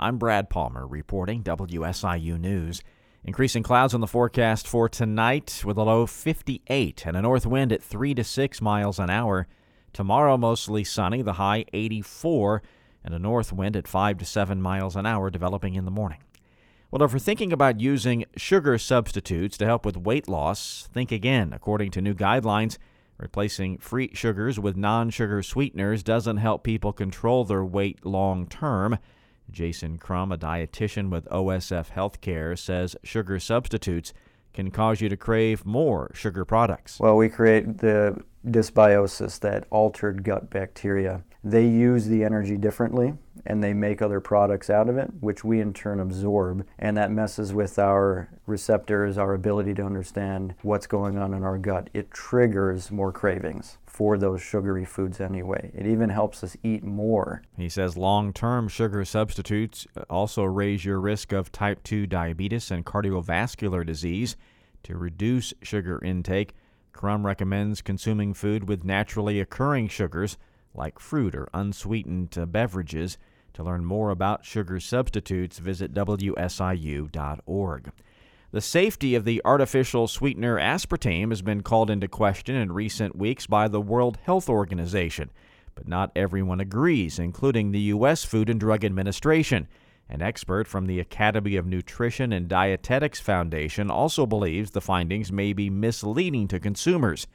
I'm Brad Palmer reporting WSIU News. Increasing clouds on the forecast for tonight with a low 58 and a north wind at 3 to 6 miles an hour. Tomorrow, mostly sunny, the high 84 and a north wind at 5 to 7 miles an hour developing in the morning. Well, if you're thinking about using sugar substitutes to help with weight loss, think again. According to new guidelines, replacing free sugars with non sugar sweeteners doesn't help people control their weight long term. Jason Crum, a dietitian with OSF Healthcare, says sugar substitutes can cause you to crave more sugar products. Well, we create the dysbiosis, that altered gut bacteria. They use the energy differently and they make other products out of it, which we in turn absorb. And that messes with our receptors, our ability to understand what's going on in our gut. It triggers more cravings for those sugary foods anyway. It even helps us eat more. He says long term sugar substitutes also raise your risk of type 2 diabetes and cardiovascular disease. To reduce sugar intake, Crum recommends consuming food with naturally occurring sugars like fruit or unsweetened beverages. To learn more about sugar substitutes, visit WSIU.org. The safety of the artificial sweetener aspartame has been called into question in recent weeks by the World Health Organization, but not everyone agrees, including the U.S. Food and Drug Administration. An expert from the Academy of Nutrition and Dietetics Foundation also believes the findings may be misleading to consumers.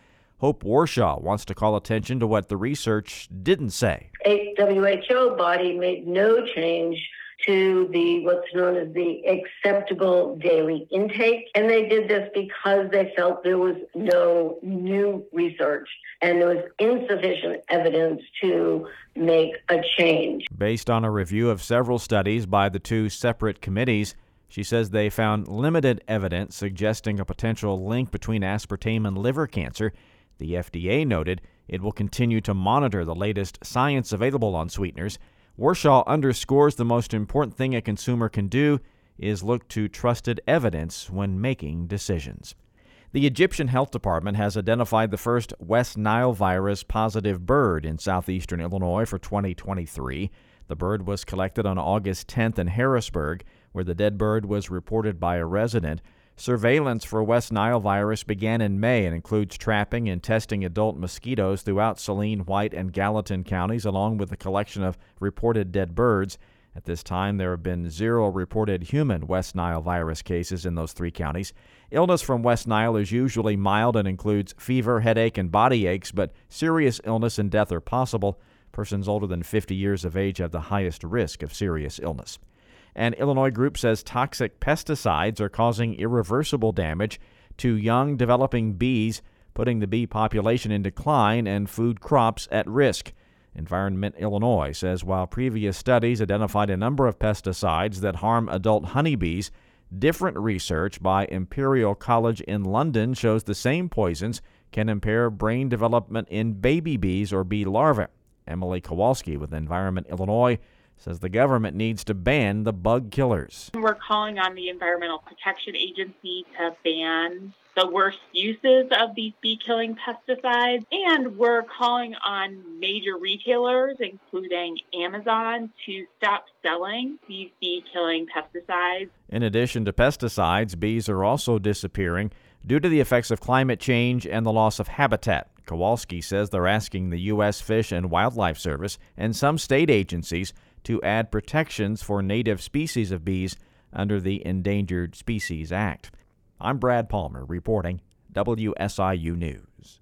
Hope Warshaw wants to call attention to what the research didn't say. A WHO body made no change to the what's known as the acceptable daily intake. And they did this because they felt there was no new research and there was insufficient evidence to make a change. Based on a review of several studies by the two separate committees, she says they found limited evidence suggesting a potential link between aspartame and liver cancer the FDA noted it will continue to monitor the latest science available on sweeteners. Warshaw underscores the most important thing a consumer can do is look to trusted evidence when making decisions. The Egyptian Health Department has identified the first West Nile virus positive bird in southeastern Illinois for 2023. The bird was collected on August 10th in Harrisburg, where the dead bird was reported by a resident. Surveillance for West Nile virus began in May and includes trapping and testing adult mosquitoes throughout Saline, White, and Gallatin counties, along with a collection of reported dead birds. At this time, there have been zero reported human West Nile virus cases in those three counties. Illness from West Nile is usually mild and includes fever, headache, and body aches, but serious illness and death are possible. Persons older than 50 years of age have the highest risk of serious illness. An Illinois group says toxic pesticides are causing irreversible damage to young developing bees, putting the bee population in decline and food crops at risk. Environment Illinois says while previous studies identified a number of pesticides that harm adult honeybees, different research by Imperial College in London shows the same poisons can impair brain development in baby bees or bee larvae. Emily Kowalski with Environment Illinois says the government needs to ban the bug killers. We're calling on the Environmental Protection Agency to ban the worst uses of these bee killing pesticides. And we're calling on major retailers, including Amazon, to stop selling these bee killing pesticides. In addition to pesticides, bees are also disappearing due to the effects of climate change and the loss of habitat. Kowalski says they're asking the U.S. Fish and Wildlife Service and some state agencies to add protections for native species of bees under the Endangered Species Act. I'm Brad Palmer reporting WSIU News.